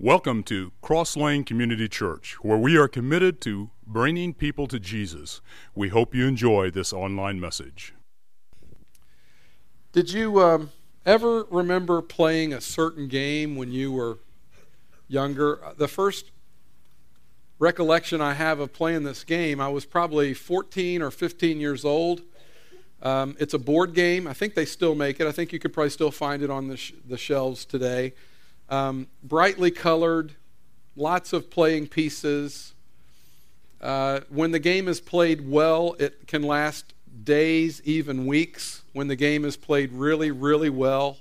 Welcome to Cross Lane Community Church, where we are committed to bringing people to Jesus. We hope you enjoy this online message. Did you um, ever remember playing a certain game when you were younger? The first recollection I have of playing this game, I was probably 14 or 15 years old. Um, it's a board game. I think they still make it. I think you could probably still find it on the, sh- the shelves today um, brightly colored, lots of playing pieces. Uh, when the game is played well, it can last days, even weeks, when the game is played really, really well.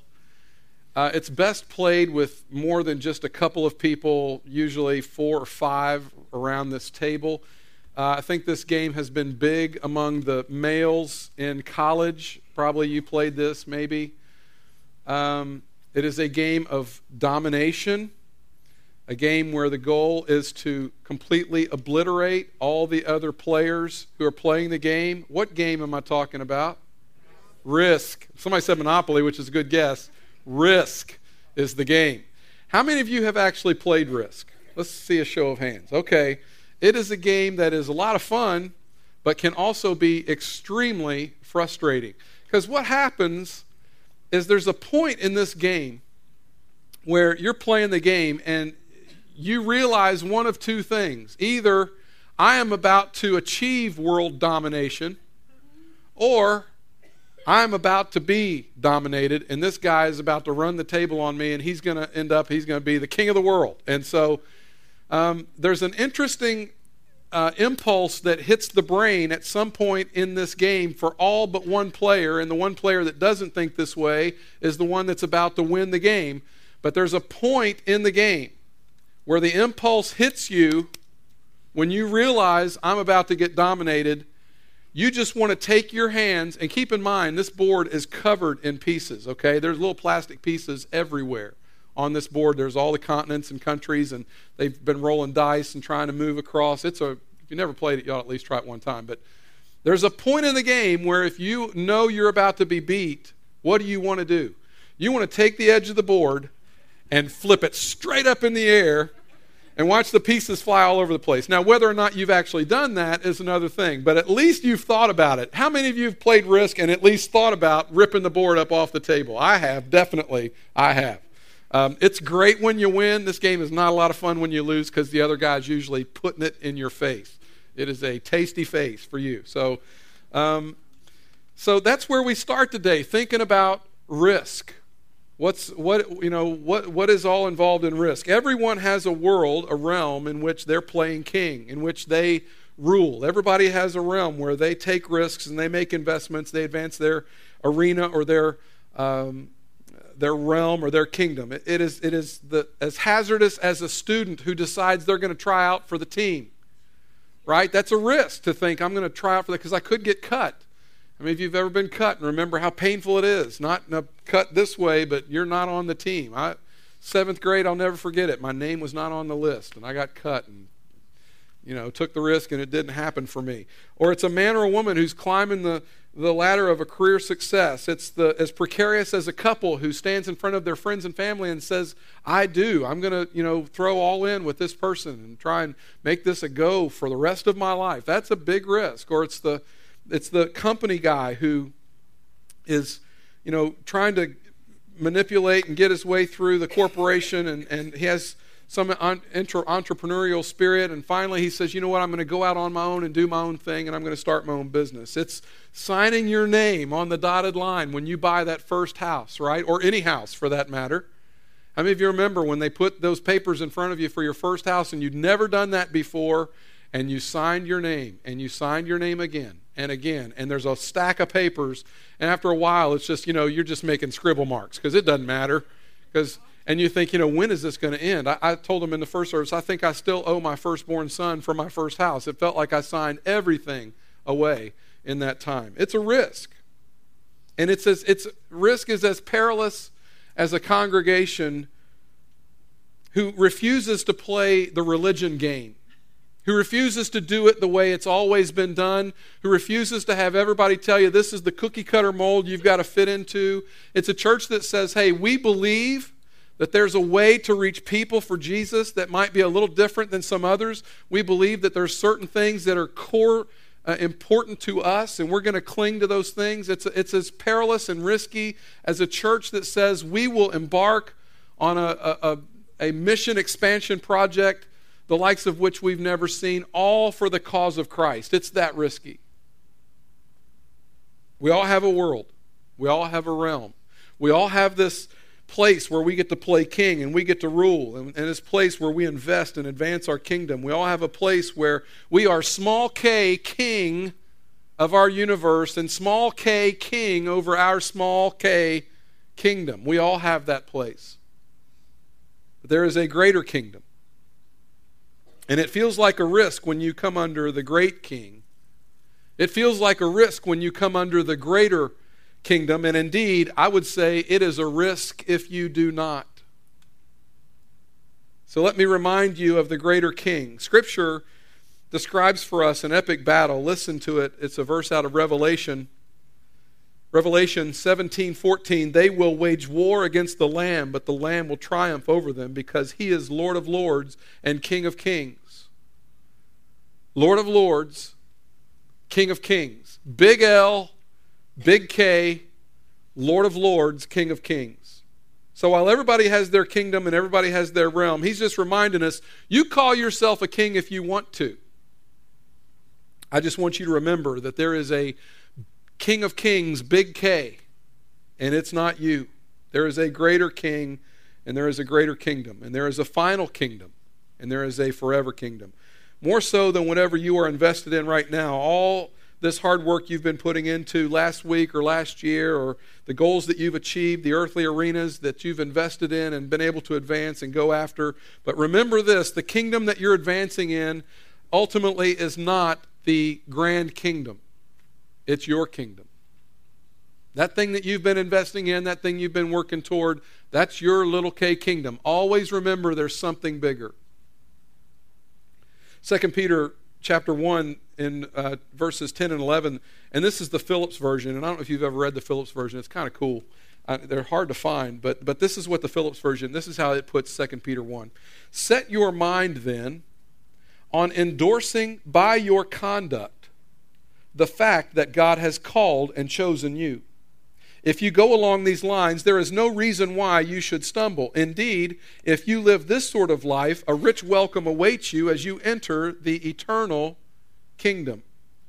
Uh, it's best played with more than just a couple of people, usually four or five around this table. Uh, I think this game has been big among the males in college. Probably you played this, maybe. Um, it is a game of domination, a game where the goal is to completely obliterate all the other players who are playing the game. What game am I talking about? Risk. Somebody said Monopoly, which is a good guess. Risk is the game. How many of you have actually played Risk? Let's see a show of hands. Okay. It is a game that is a lot of fun, but can also be extremely frustrating. Because what happens is there's a point in this game where you're playing the game and you realize one of two things. Either I am about to achieve world domination, or I'm about to be dominated, and this guy is about to run the table on me, and he's going to end up, he's going to be the king of the world. And so um, there's an interesting uh, impulse that hits the brain at some point in this game for all but one player, and the one player that doesn't think this way is the one that's about to win the game. But there's a point in the game where the impulse hits you when you realize I'm about to get dominated. You just want to take your hands, and keep in mind, this board is covered in pieces, okay? There's little plastic pieces everywhere on this board. There's all the continents and countries, and they've been rolling dice and trying to move across. It's a if you never played it, you ought to at least try it one time. But there's a point in the game where if you know you're about to be beat, what do you want to do? You want to take the edge of the board and flip it straight up in the air and watch the pieces fly all over the place. Now, whether or not you've actually done that is another thing, but at least you've thought about it. How many of you have played Risk and at least thought about ripping the board up off the table? I have, definitely, I have. Um, it's great when you win. This game is not a lot of fun when you lose because the other guy's usually putting it in your face. It is a tasty face for you. So, um, so that's where we start today, thinking about risk. What's what you know what what is all involved in risk? Everyone has a world, a realm in which they're playing king, in which they rule. Everybody has a realm where they take risks and they make investments. They advance their arena or their um, their realm or their kingdom. It, it is, it is the, as hazardous as a student who decides they're going to try out for the team, right? That's a risk to think I'm going to try out for that because I could get cut. I mean, if you've ever been cut and remember how painful it is, not a cut this way, but you're not on the team. I, seventh grade, I'll never forget it. My name was not on the list, and I got cut and you know took the risk, and it didn't happen for me. Or it's a man or a woman who's climbing the the ladder of a career success. It's the, as precarious as a couple who stands in front of their friends and family and says, I do. I'm going to, you know, throw all in with this person and try and make this a go for the rest of my life. That's a big risk. Or it's the, it's the company guy who is, you know, trying to manipulate and get his way through the corporation and, and he has some entrepreneurial spirit. And finally, he says, You know what? I'm going to go out on my own and do my own thing, and I'm going to start my own business. It's signing your name on the dotted line when you buy that first house, right? Or any house for that matter. How many of you remember when they put those papers in front of you for your first house and you'd never done that before, and you signed your name, and you signed your name again and again, and there's a stack of papers, and after a while, it's just, you know, you're just making scribble marks because it doesn't matter. Because and you think, you know, when is this going to end? I, I, told him in the first service, I think I still owe my firstborn son for my first house. It felt like I signed everything away in that time. It's a risk. And it's as, it's risk is as perilous as a congregation who refuses to play the religion game, who refuses to do it the way it's always been done, who refuses to have everybody tell you this is the cookie cutter mold you've got to fit into. It's a church that says, hey, we believe that there's a way to reach people for Jesus that might be a little different than some others. We believe that there's certain things that are core uh, important to us, and we're going to cling to those things. It's, it's as perilous and risky as a church that says we will embark on a, a, a mission expansion project, the likes of which we've never seen, all for the cause of Christ. It's that risky. We all have a world, we all have a realm, we all have this place where we get to play king and we get to rule, and, and this place where we invest and advance our kingdom. We all have a place where we are small k king of our universe and small k king over our small k kingdom. We all have that place. But there is a greater kingdom. And it feels like a risk when you come under the great king. It feels like a risk when you come under the greater kingdom. And indeed, I would say it is a risk if you do not. So let me remind you of the greater king. Scripture describes for us an epic battle. Listen to it. It's a verse out of Revelation. Revelation 17, 14. They will wage war against the Lamb, but the Lamb will triumph over them because he is Lord of lords and King of kings. Lord of lords, King of kings. Big L, Big K, Lord of Lords, King of Kings. So while everybody has their kingdom and everybody has their realm, he's just reminding us you call yourself a king if you want to. I just want you to remember that there is a King of Kings, big K, and it's not you. There is a greater king, and there is a greater kingdom, and there is a final kingdom, and there is a forever kingdom. More so than whatever you are invested in right now. All this hard work you've been putting into last week or last year, or the goals that you've achieved, the earthly arenas that you've invested in and been able to advance and go after. But remember this the kingdom that you're advancing in ultimately is not the grand kingdom, it's your kingdom. That thing that you've been investing in, that thing you've been working toward, that's your little K kingdom. Always remember there's something bigger. 2 Peter chapter 1 in uh, verses 10 and 11 and this is the phillips version and i don't know if you've ever read the phillips version it's kind of cool. Uh, they're hard to find but, but this is what the phillips version this is how it puts 2 peter 1 set your mind then on endorsing by your conduct the fact that god has called and chosen you. If you go along these lines, there is no reason why you should stumble. Indeed, if you live this sort of life, a rich welcome awaits you as you enter the eternal kingdom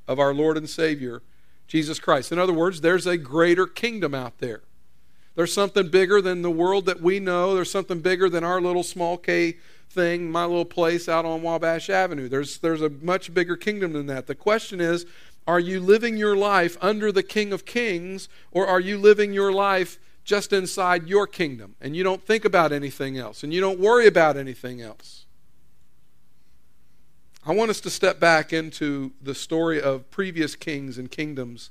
of our Lord and Savior, Jesus Christ. In other words, there's a greater kingdom out there. There's something bigger than the world that we know. There's something bigger than our little small K thing, my little place out on Wabash Avenue. There's, there's a much bigger kingdom than that. The question is, are you living your life under the King of Kings, or are you living your life just inside your kingdom and you don't think about anything else and you don't worry about anything else? I want us to step back into the story of previous kings and kingdoms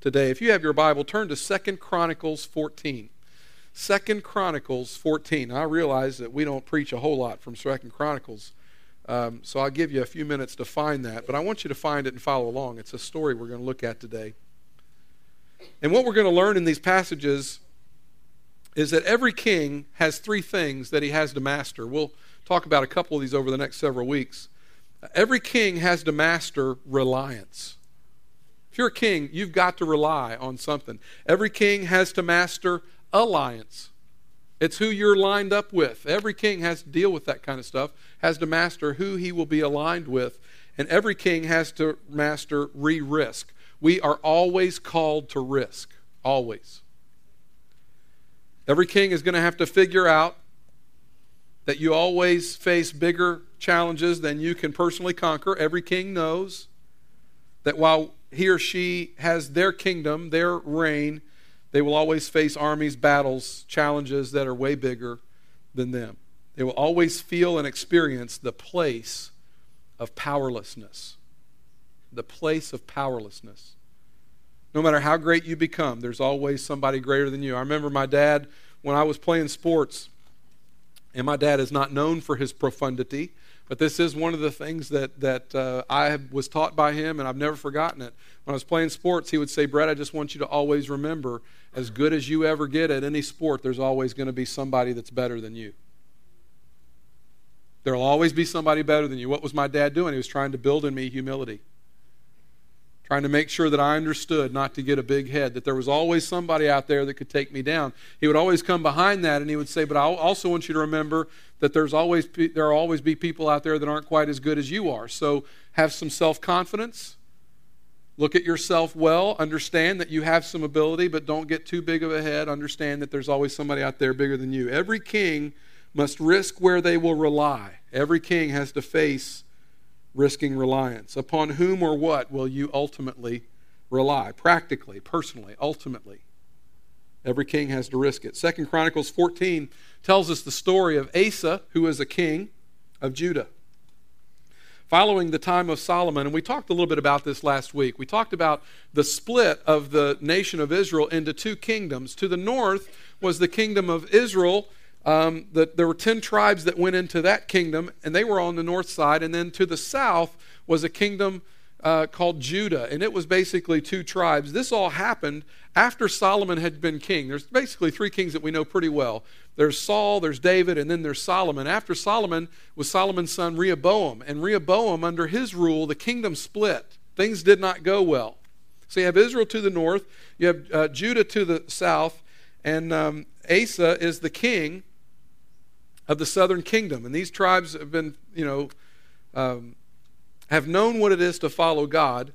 today. If you have your Bible, turn to Second Chronicles 14. Second Chronicles 14. I realize that we don't preach a whole lot from Second Chronicles um, so I'll give you a few minutes to find that, but I want you to find it and follow along. It's a story we're going to look at today. And what we're going to learn in these passages is that every king has three things that he has to master. We'll talk about a couple of these over the next several weeks. Every king has to master reliance. If you're a king, you've got to rely on something. Every king has to master alliance. It's who you're lined up with. Every king has to deal with that kind of stuff, has to master who he will be aligned with. And every king has to master re risk. We are always called to risk. Always. Every king is going to have to figure out that you always face bigger challenges than you can personally conquer. Every king knows that while he or she has their kingdom, their reign, they will always face armies, battles, challenges that are way bigger than them. They will always feel and experience the place of powerlessness. The place of powerlessness. No matter how great you become, there's always somebody greater than you. I remember my dad, when I was playing sports, And my dad is not known for his profundity, but this is one of the things that, that uh, I was taught by him, and I've never forgotten it. When I was playing sports, he would say, Brett, I just want you to always remember as good as you ever get at any sport, there's always going to be somebody that's better than you. There'll always be somebody better than you. What was my dad doing? He was trying to build in me humility trying to make sure that I understood not to get a big head, that there was always somebody out there that could take me down. He would always come behind that and he would say, But I also want you to remember that there's always, there will always be people out there that aren't quite as good as you are. So have some self confidence. Look at yourself well. Understand that you have some ability, but don't get too big of a head. Understand that there's always somebody out there bigger than you. Every king must risk where they will rely. Every king has to face risking reliance. Upon whom or what will you ultimately rely? Practically, personally, ultimately. Every king has to risk it. Second Chronicles 14 tells us the story of Asa, who is a king of Judah. Following the time of Solomon, and we talked a little bit about this last week, we talked about the split of the nation of Israel into two kingdoms. To the north was the kingdom of Israel, um, the, there were 10 tribes that went into that kingdom, and they were on the north side. And then to the south was a kingdom uh, called Judah, and it was basically two tribes. This all happened after Solomon had been king. There's basically three kings that we know pretty well there's Saul, there's David, and then there's Solomon. After Solomon was Solomon's son Rehoboam, and Rehoboam, under his rule, the kingdom split. Things did not go well. So you have Israel to the north, you have uh, Judah to the south, and um, Asa is the king of the southern kingdom. And these tribes have been, you know, um, have known what it is to follow God.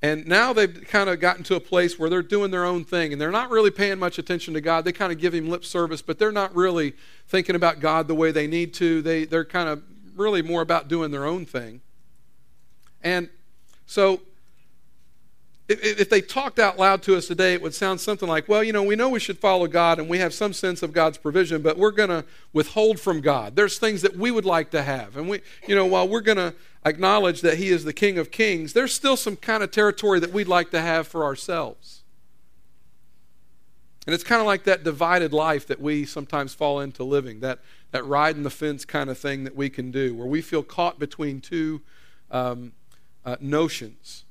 And now they've kind of gotten to a place where they're doing their own thing and they're not really paying much attention to God. They kind of give him lip service, but they're not really thinking about God the way they need to. They, they're kind of really more about doing their own thing. And so if they talked out loud to us today, it would sound something like, well, you know, we know we should follow God and we have some sense of God's provision, but we're going to withhold from God. There's things that we would like to have. And we, you know, while we're going to acknowledge that He is the King of Kings, there's still some kind of territory that we'd like to have for ourselves. And it's kind of like that divided life that we sometimes fall into living, that, that ride in the fence kind of thing that we can do, where we feel caught between two um, uh, notions.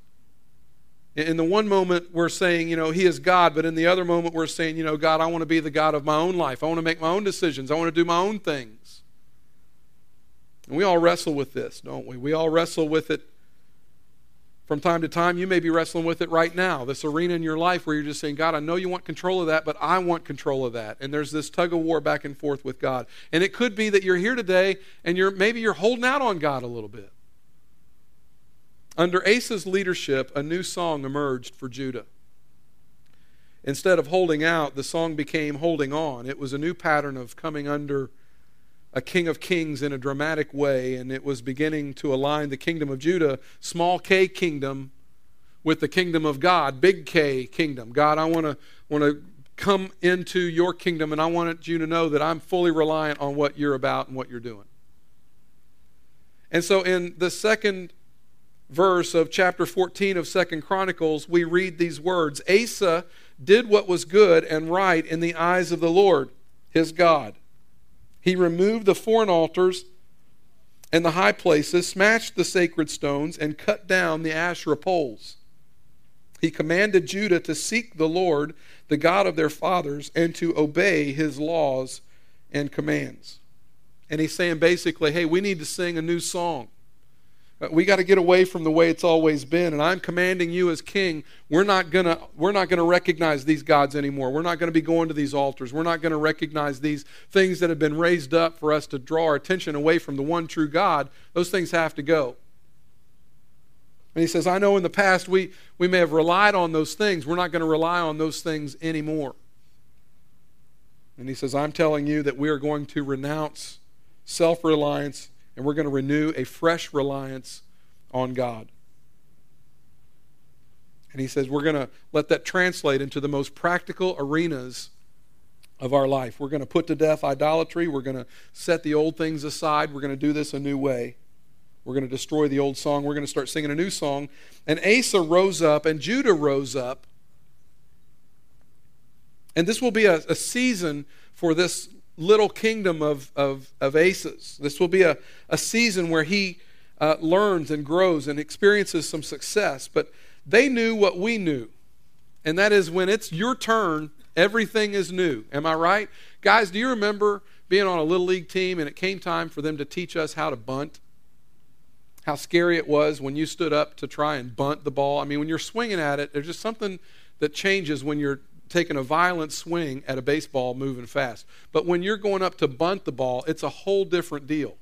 In the one moment, we're saying, you know, He is God, but in the other moment, we're saying, you know, God, I want to be the God of my own life. I want to make my own decisions. I want to do my own things. And we all wrestle with this, don't we? We all wrestle with it from time to time. You may be wrestling with it right now, this arena in your life where you're just saying, God, I know you want control of that, but I want control of that. And there's this tug of war back and forth with God. And it could be that you're here today and you're maybe you're holding out on God a little bit. Under Asa's leadership, a new song emerged for Judah. Instead of holding out, the song became holding on. It was a new pattern of coming under a king of kings in a dramatic way, and it was beginning to align the kingdom of Judah, small k kingdom, with the kingdom of God, big K kingdom. God, I want to want to come into your kingdom, and I want you to know that I'm fully reliant on what you're about and what you're doing. And so, in the second verse of chapter 14 of Second Chronicles, we read these words Asa did what was good and right in the eyes of the Lord, his God. He removed the foreign altars and the high places, smashed the sacred stones, and cut down the Asherah poles. He commanded Judah to seek the Lord, the God of their fathers, and to obey his laws and commands. And he's saying basically, hey, we need to sing a new song. Uh, we got to get away from the way it's always been and i'm commanding you as king we're not going to we're not going to recognize these gods anymore. We're not going to be going to these altars. We're not going to recognize these things that have been raised up for us to draw our attention away from the one true god. Those things have to go. And he says i know in the past we we may have relied on those things. We're not going to rely on those things anymore. And he says i'm telling you that we are going to renounce self-reliance and we're going to renew a fresh reliance on God. And he says we're going to let that translate into the most practical arenas of our life. We're going to put to death idolatry. We're going to set the old things aside. We're going to do this a new way. We're going to destroy the old song. We're going to start singing a new song. And Asa rose up, and Judah rose up. And this will be a, a season for this little kingdom of, of, of Asa's. This will be a, a season where he uh, learns and grows and experiences some success. But they knew what we knew, and that is when it's your turn, everything is new. Am I right? Guys, do you remember being on a little league team and it came time for them to teach us how to bunt? How scary it was when you stood up to try and bunt the ball. I mean, when you're swinging at it, there's just something that changes when you're taking a violent swing at a baseball moving fast. But when you're going up to bunt the ball, it's a whole different deal.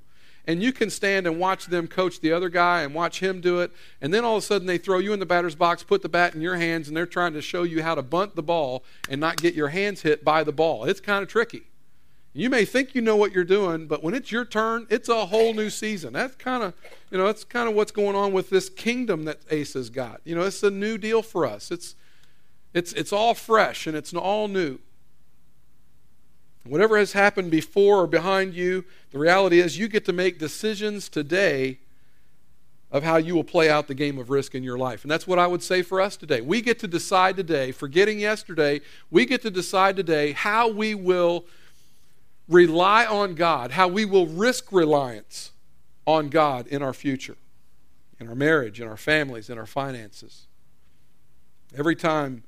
And you can stand and watch them coach the other guy and watch him do it. And then all of a sudden they throw you in the batter's box, put the bat in your hands, and they're trying to show you how to bunt the ball and not get your hands hit by the ball. It's kind of tricky. You may think you know what you're doing, but when it's your turn, it's a whole new season. That's kind of, you know, that's kind of what's going on with this kingdom that Asa has got. You know, it's a new deal for us. It's it's, it's all fresh and it's all new. Whatever has happened before or behind you, the reality is you get to make decisions today of how you will play out the game of risk in your life. And that's what I would say for us today. We get to decide today, forgetting yesterday, we get to decide today how we will rely on God, how we will risk reliance on God in our future, in our marriage, in our families, in our finances. Every time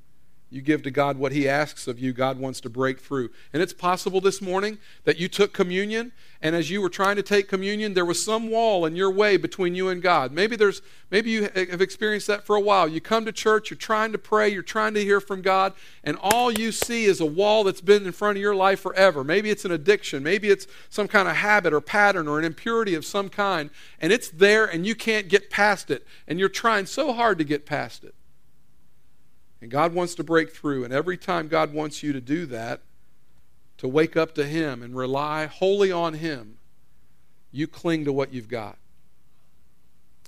you give to God what He asks of you, God wants to break through. And it's possible this morning that you took communion, and as you were trying to take communion, there was some wall in your way between you and God. Maybe there's maybe you have experienced that for a while. You come to church, you're trying to pray, you're trying to hear from God, and all you see is a wall that's been in front of your life forever. Maybe it's an addiction, maybe it's some kind of habit or pattern or an impurity of some kind, and it's there and you can't get past it, and you're trying so hard to get past it. And God wants to break through. And every time God wants you to do that, to wake up to Him and rely wholly on Him, you cling to what you've got.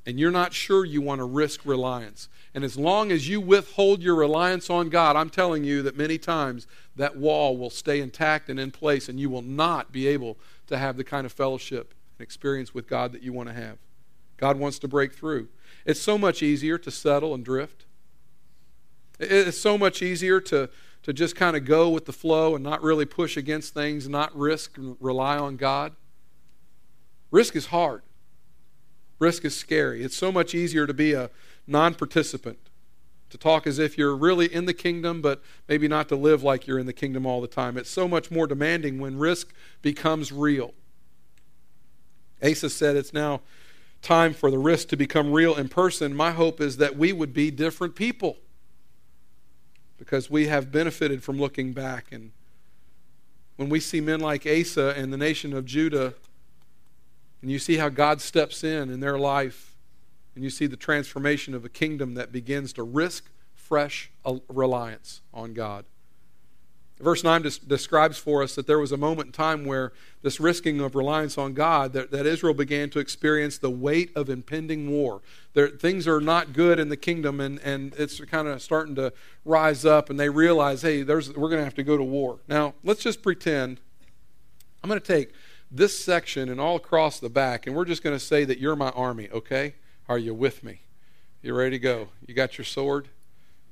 And you're not sure you want to risk reliance. And as long as you withhold your reliance on God, I'm telling you that many times that wall will stay intact and in place, and you will not be able to have the kind of fellowship and experience with God that you want to have. God wants to break through. It's so much easier to settle and drift. It's so much easier to, to just kind of go with the flow and not really push against things, not risk and rely on God. Risk is hard. Risk is scary. It's so much easier to be a non participant, to talk as if you're really in the kingdom, but maybe not to live like you're in the kingdom all the time. It's so much more demanding when risk becomes real. Asa said it's now time for the risk to become real in person. My hope is that we would be different people because we have benefited from looking back. And when we see men like Asa and the nation of Judah, and you see how God steps in in their life, and you see the transformation of a kingdom that begins to risk fresh uh, reliance on God. Verse 9 des- describes for us that there was a moment in time where this risking of reliance on God, that, that Israel began to experience the weight of impending war. There, things are not good in the kingdom, and, and it's kind of starting to rise up, and they realize, hey, we're going to have to go to war. Now, let's just pretend I'm going to take this section and all across the back, and we're just going to say that you're my army, okay? Are you with me? You ready to go? You got your sword?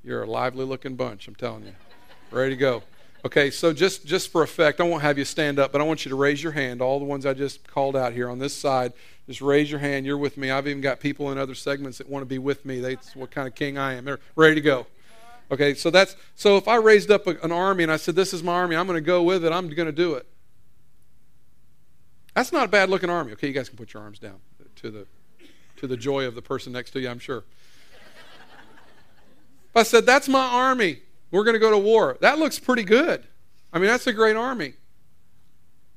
You're a lively looking bunch, I'm telling you. Ready to go. Okay, so just, just for effect, I won't have you stand up, but I want you to raise your hand. All the ones I just called out here on this side, just raise your hand. You're with me. I've even got people in other segments that want to be with me. That's what kind of king I am. They're ready to go. Okay, so that's so if I raised up a, an army and I said, This is my army, I'm going to go with it, I'm going to do it. That's not a bad looking army. Okay, you guys can put your arms down to the to the joy of the person next to you, I'm sure. If I said, That's my army. We're going to go to war. That looks pretty good. I mean, that's a great army.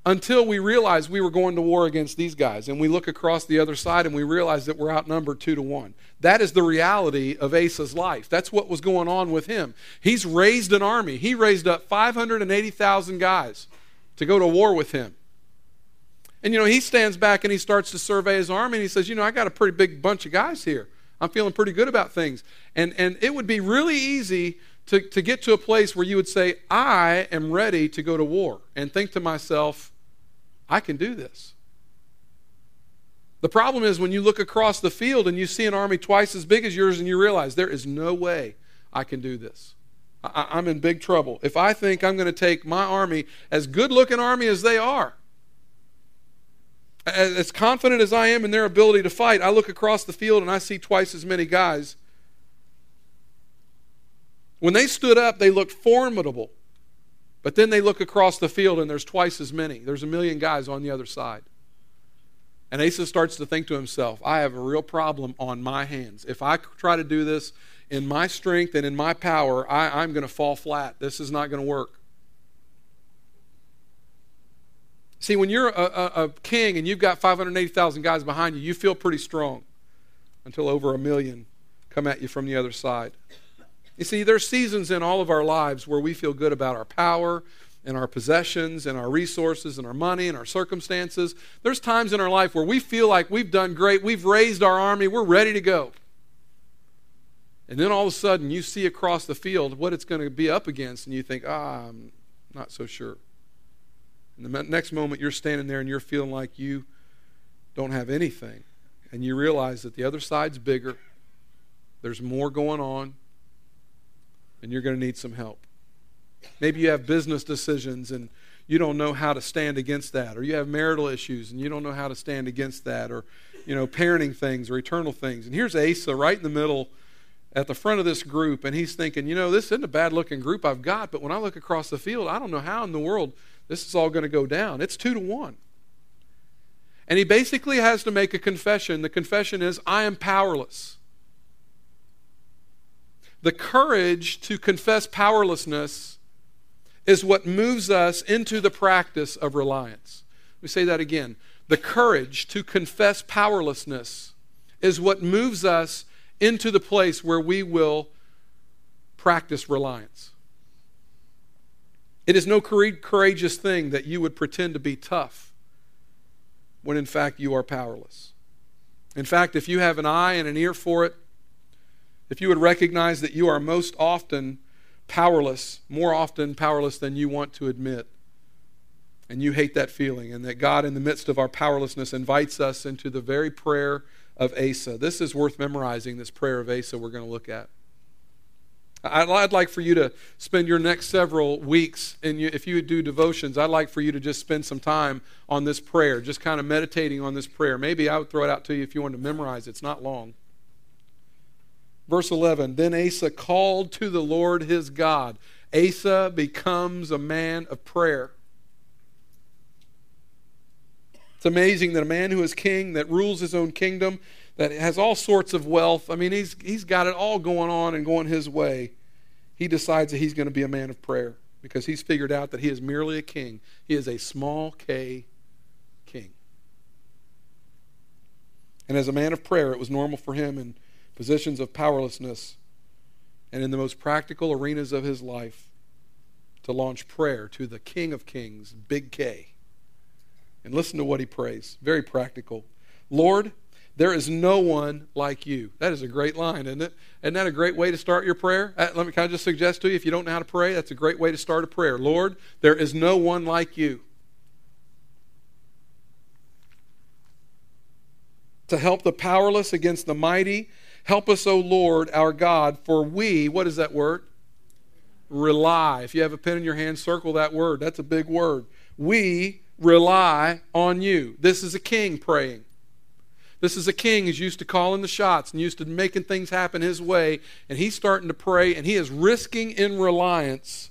Until we realize we were going to war against these guys, and we look across the other side and we realize that we're outnumbered two to one. That is the reality of Asa's life. That's what was going on with him. He's raised an army. He raised up 580,000 guys to go to war with him. And you know, he stands back and he starts to survey his army and he says, You know, I got a pretty big bunch of guys here. I'm feeling pretty good about things. And, and it would be really easy to, to get to a place where you would say, I am ready to go to war, and think to myself, I can do this. The problem is when you look across the field and you see an army twice as big as yours and you realize there is no way I can do this. I, am in big trouble. If I think I'm going to take my army, as good looking army as they are, as confident as I am in their ability to fight, I look across the field and I see twice as many guys. When they stood up, they looked formidable. But then they look across the field and there's twice as many. There's a million guys on the other side. And Asa starts to think to himself, I have a real problem on my hands. If I try to do this in my strength and in my power, I, am going to fall flat. This is not going to work. See, when you're a, a, a king and you've got 580,000 guys behind you, you feel pretty strong until over a million come at you from the other side. You see, there's seasons in all of our lives where we feel good about our power and our possessions and our resources and our money and our circumstances. There's times in our life where we feel like we've done great, we've raised our army, we're ready to go. And then all of a sudden you see across the field what it's going to be up against, and you think, ah, I'm not so sure. And the next moment you're standing there and you're feeling like you don't have anything. And you realize that the other side's bigger, there's more going on, and you're going to need some help. Maybe you have business decisions and you don't know how to stand against that, or you have marital issues and you don't know how to stand against that, or you know, parenting things or eternal things. And here's Asa right in the middle at the front of this group, and he's thinking, you know, this isn't a bad looking group I've got, but when I look across the field, I don't know how in the world this is all going to go down. It's two to one. And he basically has to make a confession. The confession is, I am powerless. The courage to confess powerlessness is what moves us into the practice of reliance. Let me say that again. The courage to confess powerlessness is what moves us into the place where we will practice reliance. It is no courageous thing that you would pretend to be tough when in fact you are powerless. In fact, if you have an eye and an ear for it, if you would recognize that you are most often powerless, more often powerless than you want to admit, and you hate that feeling, and that God, in the midst of our powerlessness, invites us into the very prayer of Asa. This is worth memorizing, this prayer of Asa we're going to look at. I'd like for you to spend your next several weeks, and if you would do devotions, I'd like for you to just spend some time on this prayer, just kind of meditating on this prayer. Maybe I would throw it out to you if you want to memorize it. It's not long. Verse 11 Then Asa called to the Lord his God. Asa becomes a man of prayer. It's amazing that a man who is king, that rules his own kingdom, that has all sorts of wealth, I mean, he's, he's got it all going on and going his way. He decides that he's going to be a man of prayer because he's figured out that he is merely a king. He is a small k king. And as a man of prayer, it was normal for him in positions of powerlessness and in the most practical arenas of his life to launch prayer to the King of Kings, Big K. And listen to what he prays. Very practical. Lord, there is no one like you. That is a great line, isn't it? Isn't that a great way to start your prayer? Uh, let me kind of just suggest to you if you don't know how to pray, that's a great way to start a prayer. Lord, there is no one like you. To help the powerless against the mighty, help us, O Lord, our God, for we, what is that word? Rely. If you have a pen in your hand, circle that word. That's a big word. We rely on you. This is a king praying. This is a king who's used to calling the shots and used to making things happen his way. And he's starting to pray and he is risking in reliance.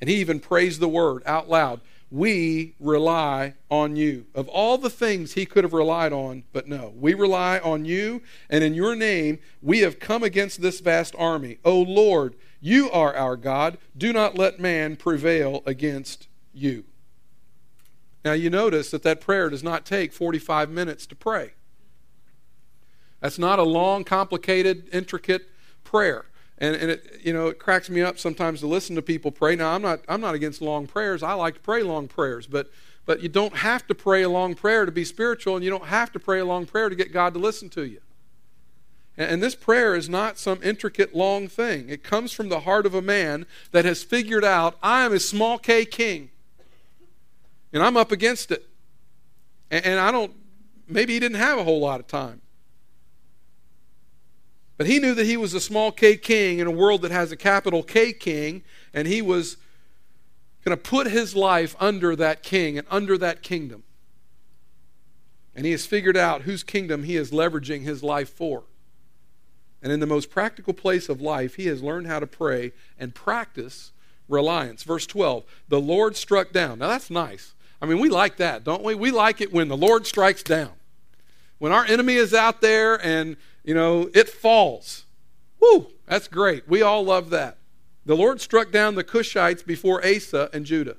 And he even prays the word out loud. We rely on you. Of all the things he could have relied on, but no, we rely on you, and in your name we have come against this vast army. O Lord, you are our God. Do not let man prevail against you. Now, you notice that that prayer does not take 45 minutes to pray. That's not a long, complicated, intricate prayer. And, and it, you know, it cracks me up sometimes to listen to people pray. Now, I'm not, I'm not against long prayers. I like to pray long prayers. But, but you don't have to pray a long prayer to be spiritual, and you don't have to pray a long prayer to get God to listen to you. And, this prayer is not some intricate, long thing. It comes from the heart of a man that has figured out, I am a small k king and I'm up against it. And, and I don't, maybe he didn't have a whole lot of time. But he knew that he was a small k king in a world that has a capital K king, and he was going to put his life under that king and under that kingdom. And he has figured out whose kingdom he is leveraging his life for. And in the most practical place of life, he has learned how to pray and practice reliance. Verse 12 The Lord struck down. Now that's nice. I mean, we like that, don't we? We like it when the Lord strikes down. When our enemy is out there and, you know, it falls. Whoo, that's great. We all love that. The Lord struck down the Cushites before Asa and Judah.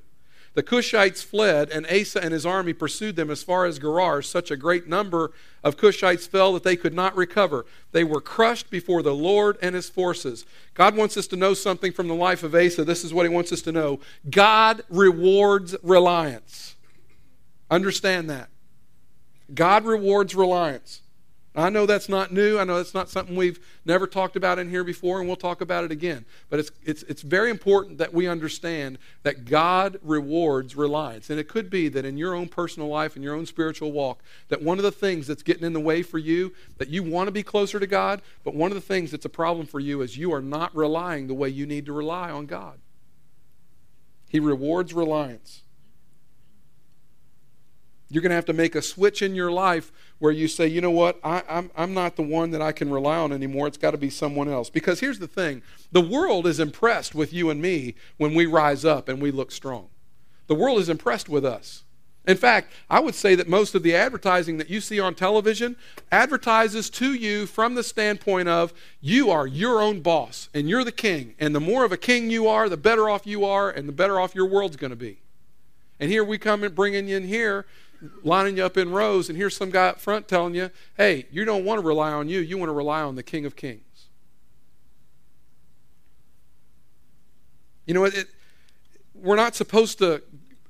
The Cushites fled, and Asa and his army pursued them as far as Gerar. Such a great number of Cushites fell that they could not recover. They were crushed before the Lord and his forces. God wants us to know something from the life of Asa. This is what he wants us to know God rewards reliance. Understand that. God rewards reliance. I know that's not new. I know that's not something we've never talked about in here before, and we'll talk about it again. But it's, it's, it's very important that we understand that God rewards reliance. And it could be that in your own personal life, in your own spiritual walk, that one of the things that's getting in the way for you, that you want to be closer to God, but one of the things that's a problem for you is you are not relying the way you need to rely on God. He rewards reliance. You're going to have to make a switch in your life where you say, you know what, I, am I'm, I'm not the one that I can rely on anymore. It's got to be someone else. Because here's the thing the world is impressed with you and me when we rise up and we look strong. The world is impressed with us. In fact, I would say that most of the advertising that you see on television advertises to you from the standpoint of you are your own boss and you're the king. And the more of a king you are, the better off you are, and the better off your world's going to be. And here we come and bringing you in here lining you up in rows, and here's some guy up front telling you, hey, you don't want to rely on you, you want to rely on the King of Kings. You know, we're not supposed to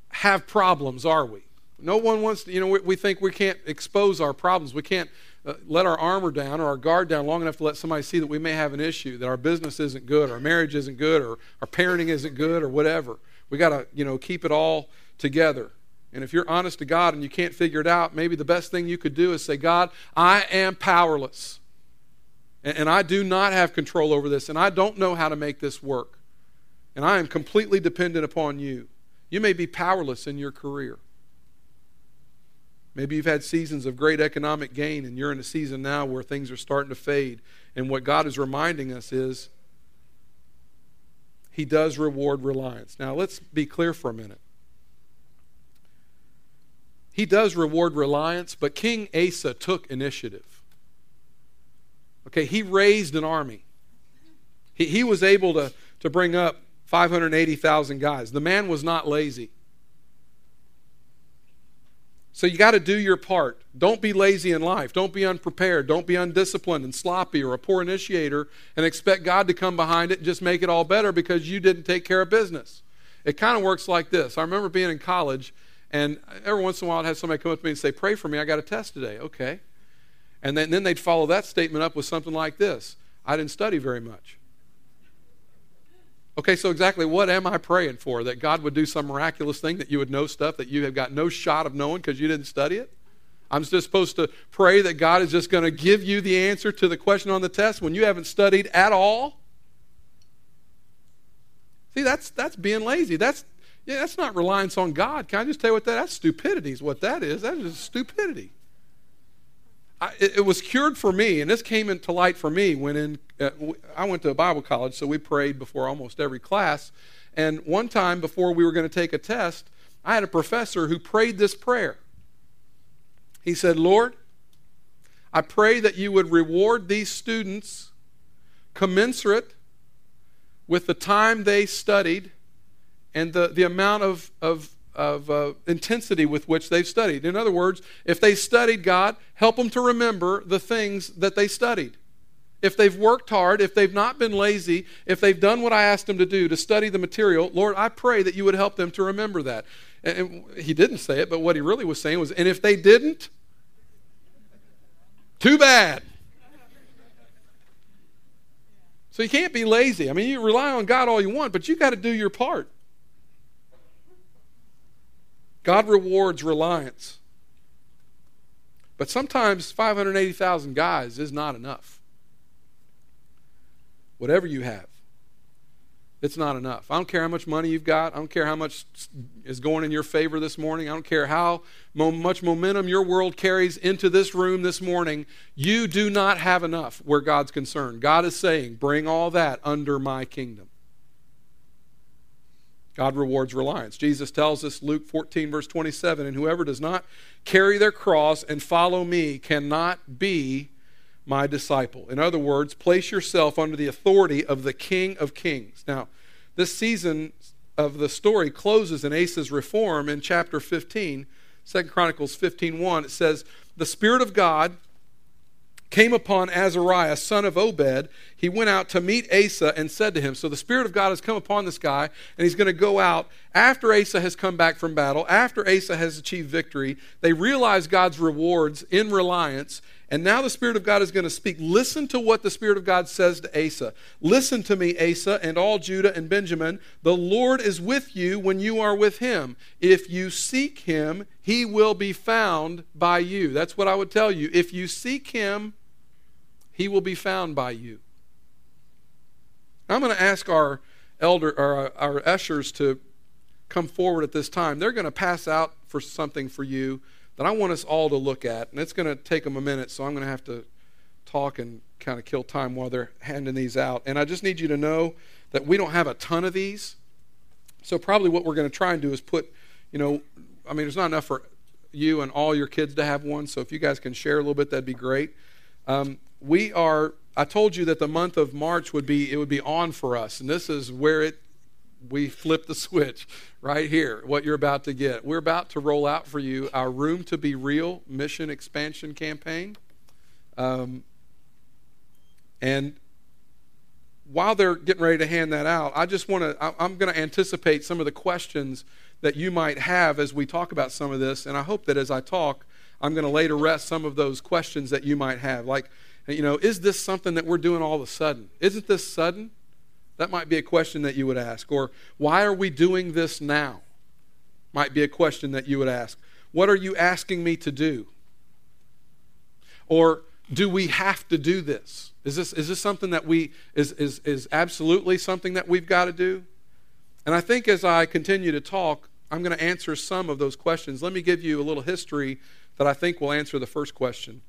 have problems, are we? No one wants to, you know, we, we think we can't expose our problems. We can't uh, let our armor down or our guard down long enough to let somebody see that we may have an issue, that our business isn't good, our marriage isn't good, or our parenting isn't good, or whatever. We got to, you know, keep it all together. And if you're honest to God and you can't figure it out, maybe the best thing you could do is say, God, I am powerless. And, and I do not have control over this, and I don't know how to make this work. And I am completely dependent upon you. You may be powerless in your career. Maybe you've had seasons of great economic gain, and you're in a season now where things are starting to fade. And what God is reminding us is He does reward reliance. Now, let's be clear for a minute. He does reward reliance, but King Asa took initiative. Okay, he raised an army. He, he was able to, to bring up 580,000 guys. The man was not lazy. So you got to do your part. Don't be lazy in life. Don't be unprepared. Don't be undisciplined and sloppy or a poor initiator and expect God to come behind it and just make it all better because you didn't take care of business. It kind of works like this. I remember being in college and every once in a while, I'd have somebody come up to me and say, Pray for me, I got a test today. Okay. And then, then they'd follow that statement up with something like this I didn't study very much. Okay, so exactly what am I praying for? That God would do some miraculous thing, that you would know stuff that you have got no shot of knowing because you didn't study it? I'm just supposed to pray that God is just going to give you the answer to the question on the test when you haven't studied at all? See, that's, that's being lazy. That's, yeah, that's not reliance on God. Can I just tell you what that? That's stupidity. Is what that is. That is stupidity. I, it, it, was cured for me, and this came into light for me when in uh, I went to a Bible college, so we prayed before almost every class. And one time before we were going to take a test, I had a professor who prayed this prayer. He said, "Lord, I pray that you would reward these students commensurate with the time they studied." And the, the amount of, of, of uh, intensity with which they've studied. In other words, if they studied God, help them to remember the things that they studied. If they've worked hard, if they've not been lazy, if they've done what I asked them to do to study the material, Lord, I pray that you would help them to remember that. And, and he didn't say it, but what he really was saying was, and if they didn't, too bad. So you can't be lazy. I mean, you rely on God all you want, but you got to do your part. God rewards reliance. But sometimes 580,000 guys is not enough. whatever you have, it's not enough. I don't care how much money you've got. I don't care how much is going in your favor this morning. I don't care how much momentum your world carries into this room this morning. You do not have enough where God's concerned. God is saying, bring all that under my kingdom. God rewards reliance. Jesus tells us, Luke 14, verse 27, and whoever does not carry their cross and follow me cannot be my disciple. In other words, place yourself under the authority of the King of Kings. Now, this season of the story closes in Asa's reform in chapter 15, 2 Chronicles 15:1. It says, "The Spirit of God came upon Azariah, son of Obed. He went out to meet Asa and said to him, So the Spirit of God has come upon this guy, and he's going to go out after Asa has come back from battle, after Asa has achieved victory. They realize God's rewards in reliance, and now the Spirit of God is going to speak. Listen to what the Spirit of God says to Asa. Listen to me, Asa, and all Judah and Benjamin. The Lord is with you when you are with him. If you seek him, he will be found by you. That's what I would tell you. If you seek him, he will be found by you. I'm going to ask our elder or our ushers to come forward at this time. They're going to pass out for something for you that I want us all to look at. And it's going to take them a minute, so I'm going to have to talk and kind of kill time while they're handing these out. And I just need you to know that we don't have a ton of these. So probably what we're going to try and do is put, you know, I mean, there's not enough for you and all your kids to have one. So if you guys can share a little bit, that'd be great. Um, we are. I told you that the month of March would be it would be on for us, and this is where it we flip the switch right here, what you're about to get. We're about to roll out for you our Room to Be Real mission expansion campaign. Um, and while they're getting ready to hand that out, I just want to, I'm going to anticipate some of the questions that you might have as we talk about some of this. And I hope that as I talk, I'm going to lay to rest some of those questions that you might have. Like, you know, is this something that we're doing all of a sudden? Isn't this sudden? That might be a question that you would ask. Or why are we doing this now? Might be a question that you would ask. What are you asking me to do? Or do we have to do this? Is this, is this something that we is, is, is absolutely something that we've got to do? And I think as I continue to talk, I'm going to answer some of those questions. Let me give you a little history that I think will answer the first question.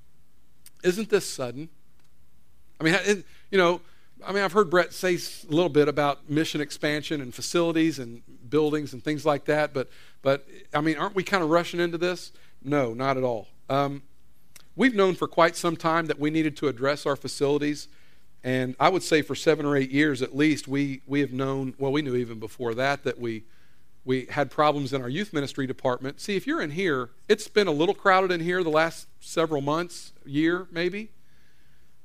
Isn't this sudden? I mean, it, you know, I mean, I've heard Brett say a little bit about mission expansion and facilities and buildings and things like that, but, but I mean, aren't we kind of rushing into this? No, not at all. Um, we've known for quite some time that we needed to address our facilities, and I would say for seven or eight years at least, we, we have known, well, we knew even before that, that we, we had problems in our youth ministry department. See, if you're in here, it's been a little crowded in here the last several months, year maybe.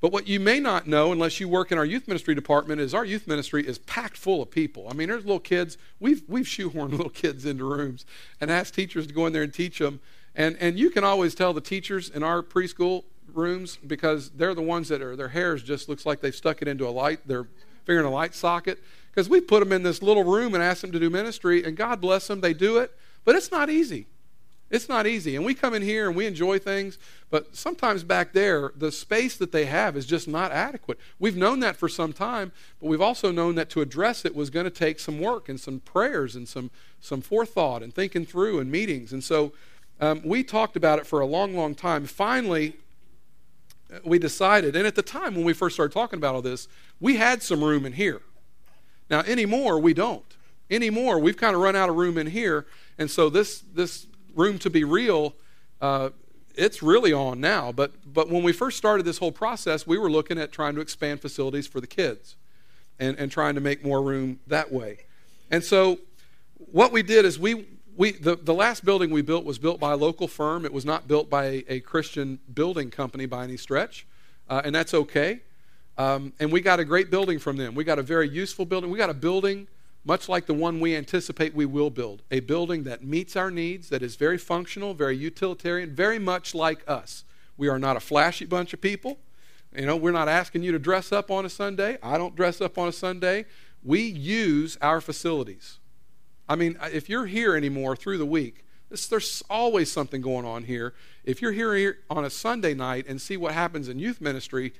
But what you may not know, unless you work in our youth ministry department, is our youth ministry is packed full of people. I mean, there's little kids. We've, we've shoehorned little kids into rooms and asked teachers to go in there and teach them. And, and you can always tell the teachers in our preschool rooms because they're the ones that are, their hairs just looks like they've stuck it into a light, their finger in a light socket. Because we put them in this little room and ask them to do ministry, and God bless them, they do it. But it's not easy. It's not easy. And we come in here and we enjoy things, but sometimes back there, the space that they have is just not adequate. We've known that for some time, but we've also known that to address it was going to take some work and some prayers and some, some forethought and thinking through and meetings. And so um, we talked about it for a long, long time. Finally, we decided, and at the time when we first started talking about all this, we had some room in here. Now, anymore, we don't. Anymore, we've kind of run out of room in here. And so this, this room to be real, uh, it's really on now. But, but when we first started this whole process, we were looking at trying to expand facilities for the kids and, and trying to make more room that way. And so what we did is we, we the, the last building we built was built by a local firm. It was not built by a, a Christian building company by any stretch, uh, and that's okay. Um, and we got a great building from them. We got a very useful building. We got a building much like the one we anticipate we will build a building that meets our needs, that is very functional, very utilitarian, very much like us. We are not a flashy bunch of people. You know, we're not asking you to dress up on a Sunday. I don't dress up on a Sunday. We use our facilities. I mean, if you're here anymore through the week, this, there's always something going on here. If you're here on a Sunday night and see what happens in youth ministry,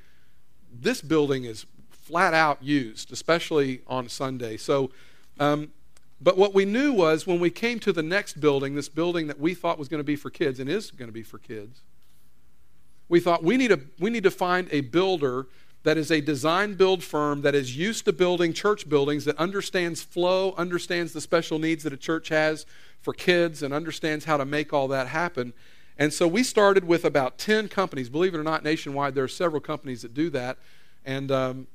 this building is flat out used, especially on Sunday. So, um, but what we knew was when we came to the next building, this building that we thought was going to be for kids and is going to be for kids, we thought we need, a, we need to find a builder that is a design build firm that is used to building church buildings, that understands flow, understands the special needs that a church has for kids, and understands how to make all that happen. And so we started with about 10 companies. Believe it or not, nationwide, there are several companies that do that. And um,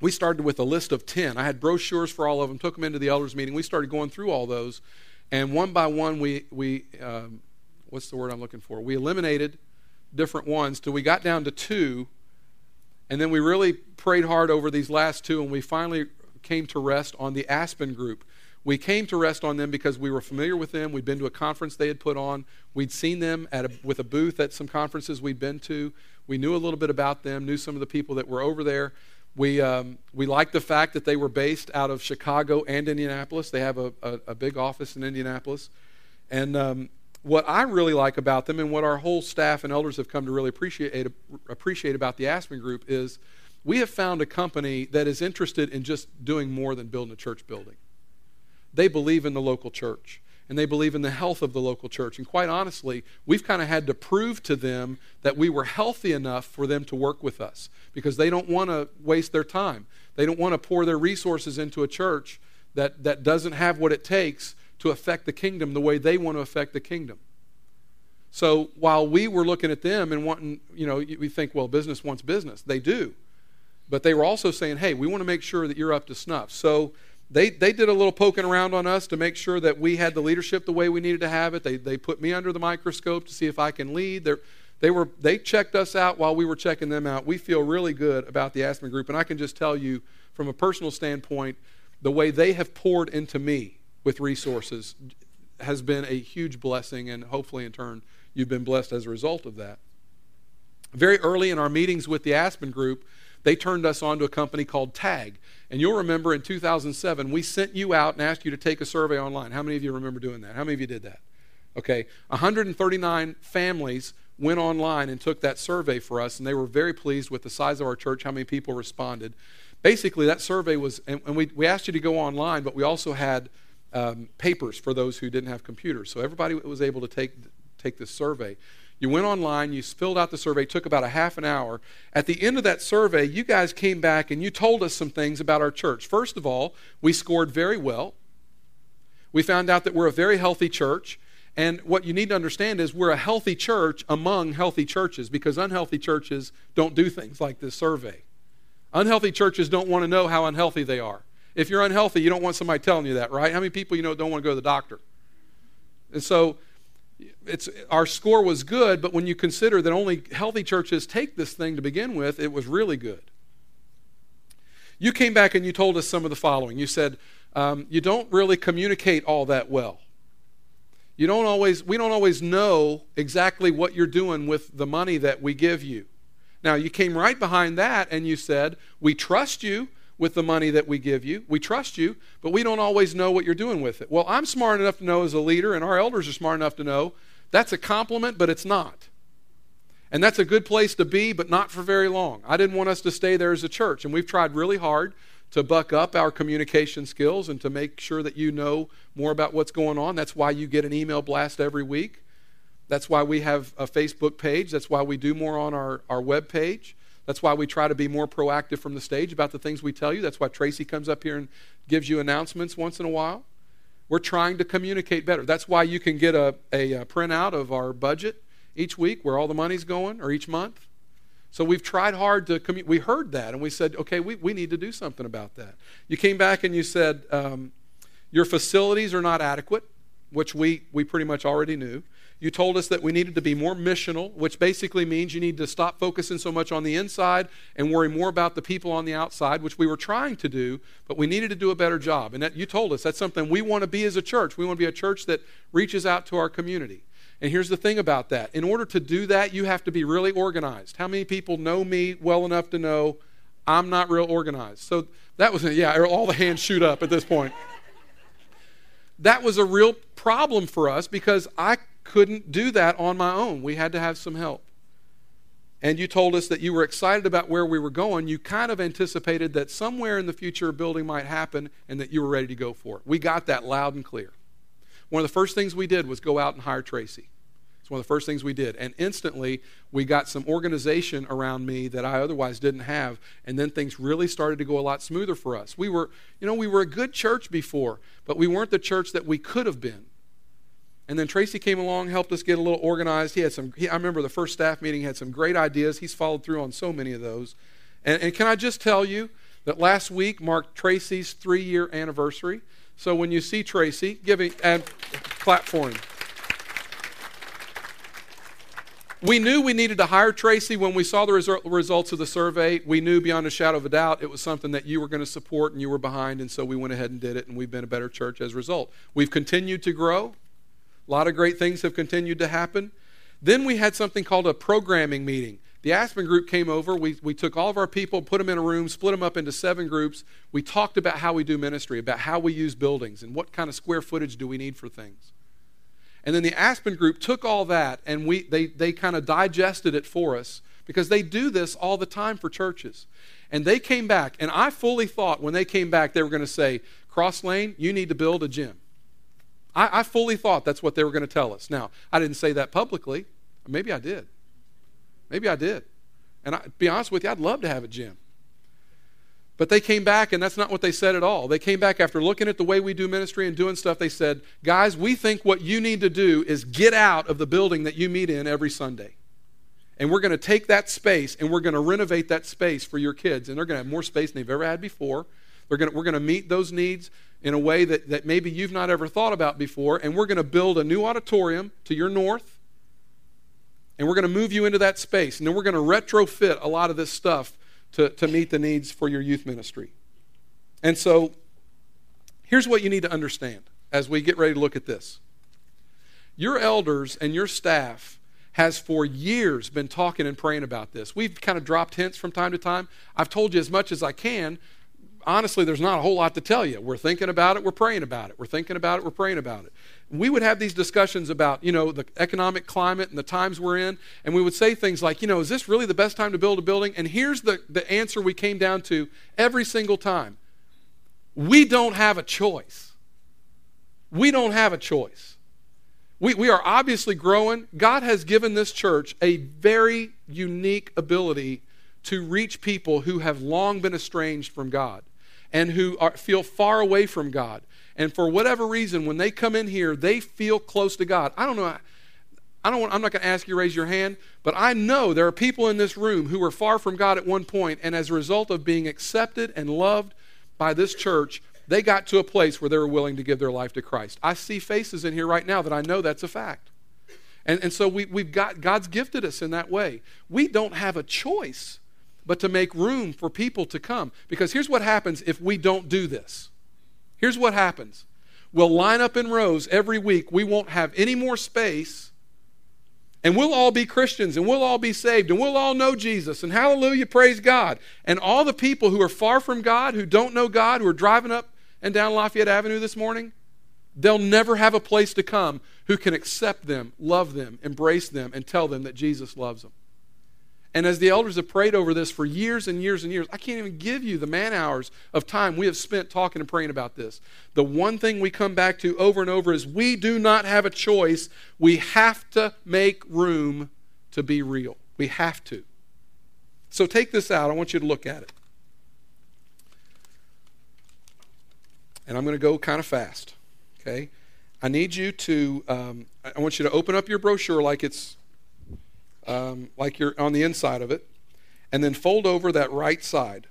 we started with a list of 10. I had brochures for all of them, took them into the elders meeting. We started going through all those. And one by one, we, we um, what's the word I'm looking for? We eliminated different ones till we got down to two. And then we really prayed hard over these last two, and we finally came to rest on the Aspen group. We came to rest on them because we were familiar with them. We'd been to a conference they had put on. We'd seen them at a, with a booth at some conferences we'd been to. We knew a little bit about them, knew some of the people that were over there. We, um, we liked the fact that they were based out of Chicago and Indianapolis. They have a, a, a big office in Indianapolis. And um, what I really like about them and what our whole staff and elders have come to really appreciate, appreciate about the Aspen Group is we have found a company that is interested in just doing more than building a church building. They believe in the local church and they believe in the health of the local church. And quite honestly, we've kind of had to prove to them that we were healthy enough for them to work with us because they don't want to waste their time. They don't want to pour their resources into a church that, that doesn't have what it takes to affect the kingdom the way they want to affect the kingdom. So while we were looking at them and wanting, you know, we think, well, business wants business. They do. But they were also saying, hey, we want to make sure that you're up to snuff. So they, they did a little poking around on us to make sure that we had the leadership the way we needed to have it. They, they put me under the microscope to see if I can lead. They're, they, were, they checked us out while we were checking them out. We feel really good about the Aspen Group. And I can just tell you, from a personal standpoint, the way they have poured into me with resources has been a huge blessing. And hopefully, in turn, you've been blessed as a result of that. Very early in our meetings with the Aspen Group, they turned us on to a company called TAG. And you'll remember in 2007, we sent you out and asked you to take a survey online. How many of you remember doing that? How many of you did that? Okay, 139 families went online and took that survey for us, and they were very pleased with the size of our church, how many people responded. Basically, that survey was, and, we, we asked you to go online, but we also had um, papers for those who didn't have computers. So everybody was able to take, take this survey. You went online, you filled out the survey, took about a half an hour. At the end of that survey, you guys came back and you told us some things about our church. First of all, we scored very well. We found out that we're a very healthy church. And what you need to understand is we're a healthy church among healthy churches because unhealthy churches don't do things like this survey. Unhealthy churches don't want to know how unhealthy they are. If you're unhealthy, you don't want somebody telling you that, right? How many people you know don't want to go to the doctor? And so it's, our score was good, but when you consider that only healthy churches take this thing to begin with, it was really good. You came back and you told us some of the following. You said, um, you don't really communicate all that well. You don't always, we don't always know exactly what you're doing with the money that we give you. Now, you came right behind that and you said, we trust you with the money that we give you. We trust you, but we don't always know what you're doing with it. Well, I'm smart enough to know as a leader, and our elders are smart enough to know that's a compliment, but it's not. And that's a good place to be, but not for very long. I didn't want us to stay there as a church, and we've tried really hard to buck up our communication skills and to make sure that you know more about what's going on. That's why you get an email blast every week. That's why we have a Facebook page. That's why we do more on our, our web page. That's why we try to be more proactive from the stage about the things we tell you. That's why Tracy comes up here and gives you announcements once in a while. We're trying to communicate better. That's why you can get a, a, a printout of our budget each week where all the money's going or each month. So we've tried hard to commu- We heard that and we said, okay, we, we need to do something about that. You came back and you said, um, your facilities are not adequate, which we, we pretty much already knew. You told us that we needed to be more missional, which basically means you need to stop focusing so much on the inside and worry more about the people on the outside, which we were trying to do, but we needed to do a better job. And that, you told us that's something we want to be as a church. We want to be a church that reaches out to our community. And here's the thing about that in order to do that, you have to be really organized. How many people know me well enough to know I'm not real organized? So that was, yeah, all the hands shoot up at this point. That was a real problem for us because I couldn't do that on my own. We had to have some help. and you told us that you were excited about where we were going, you kind of anticipated that somewhere in the future a building might happen and that you were ready to go for it. We got that loud and clear. One of the first things we did was go out and hire Tracy. It's one of the first things we did. And instantly, we got some organization around me that I otherwise didn't have. And then things really started to go a lot smoother for us. We were, you know, we were a good church before, but we weren't the church that we could have been. And then Tracy came along, helped us get a little organized. He had some, he, I remember the first staff meeting had some great ideas. He's followed through on so many of those. And, and can I just tell you that last week marked Tracy's three year anniversary. So when you see Tracy, give him and clap for him. We knew we needed to hire Tracy when we saw the result, results of the survey. We knew beyond a shadow of a doubt it was something that you were going to support and you were behind, and so we went ahead and did it, and we've been a better church as a result. We've continued to grow. A lot of great things have continued to happen. Then we had something called a programming meeting. The Aspen group came over. We, we took all of our people, put them in a room, split them up into seven groups. We talked about how we do ministry, about how we use buildings, and what kind of square footage do we need for things. And then the Aspen group took all that and we, they, they kind of digested it for us because they do this all the time for churches. And they came back, and I fully thought when they came back, they were going to say, Cross Lane, you need to build a gym. I, I fully thought that's what they were going to tell us. Now, I didn't say that publicly. Maybe I did. Maybe I did. And I, be honest with you, I'd love to have a gym. But they came back, and that's not what they said at all. They came back after looking at the way we do ministry and doing stuff. They said, Guys, we think what you need to do is get out of the building that you meet in every Sunday. And we're going to take that space and we're going to renovate that space for your kids. And they're going to have more space than they've ever had before. They're going to, we're going to meet those needs in a way that, that maybe you've not ever thought about before. And we're going to build a new auditorium to your north. And we're going to move you into that space. And then we're going to retrofit a lot of this stuff to, to meet the needs for your youth ministry. And so here's what you need to understand as we get ready to look at this your elders and your staff has for years been talking and praying about this. We've kind of dropped hints from time to time. I've told you as much as I can, honestly, there's not a whole lot to tell you. We're thinking about it, we're praying about it. We're thinking about it, we're praying about it. We would have these discussions about, you know, the economic climate and the times we're in, and we would say things like, you know, is this really the best time to build a building? And here's the, the answer we came down to every single time. We don't have a choice. We don't have a choice. We, we are obviously growing. God has given this church a very unique ability to reach people who have long been estranged from God and who are, feel far away from God. And for whatever reason, when they come in here, they feel close to God. I don't know. I don't want, I'm not going to ask you to raise your hand, but I know there are people in this room who were far from God at one point, and as a result of being accepted and loved by this church, they got to a place where they were willing to give their life to Christ. I see faces in here right now that I know that's a fact. And, and so we, we've got, God's gifted us in that way. We don't have a choice but to make room for people to come. Because here's what happens if we don't do this. Here's what happens. We'll line up in rows every week. We won't have any more space. And we'll all be Christians and we'll all be saved and we'll all know Jesus and hallelujah, praise God. And all the people who are far from God, who don't know God, who are driving up and down Lafayette Avenue this morning, they'll never have a place to come who can accept them, love them, embrace them, and tell them that Jesus loves them. And as the elders have prayed over this for years and years and years, I can't even give you the man hours of time we have spent talking and praying about this. The one thing we come back to over and over is we do not have a choice. We have to make room to be real. We have to. So take this out. I want you to look at it. And I'm going to go kind of fast. Okay? I need you to, um, I want you to open up your brochure like it's um, like you're on the inside of it, and then fold over that right side.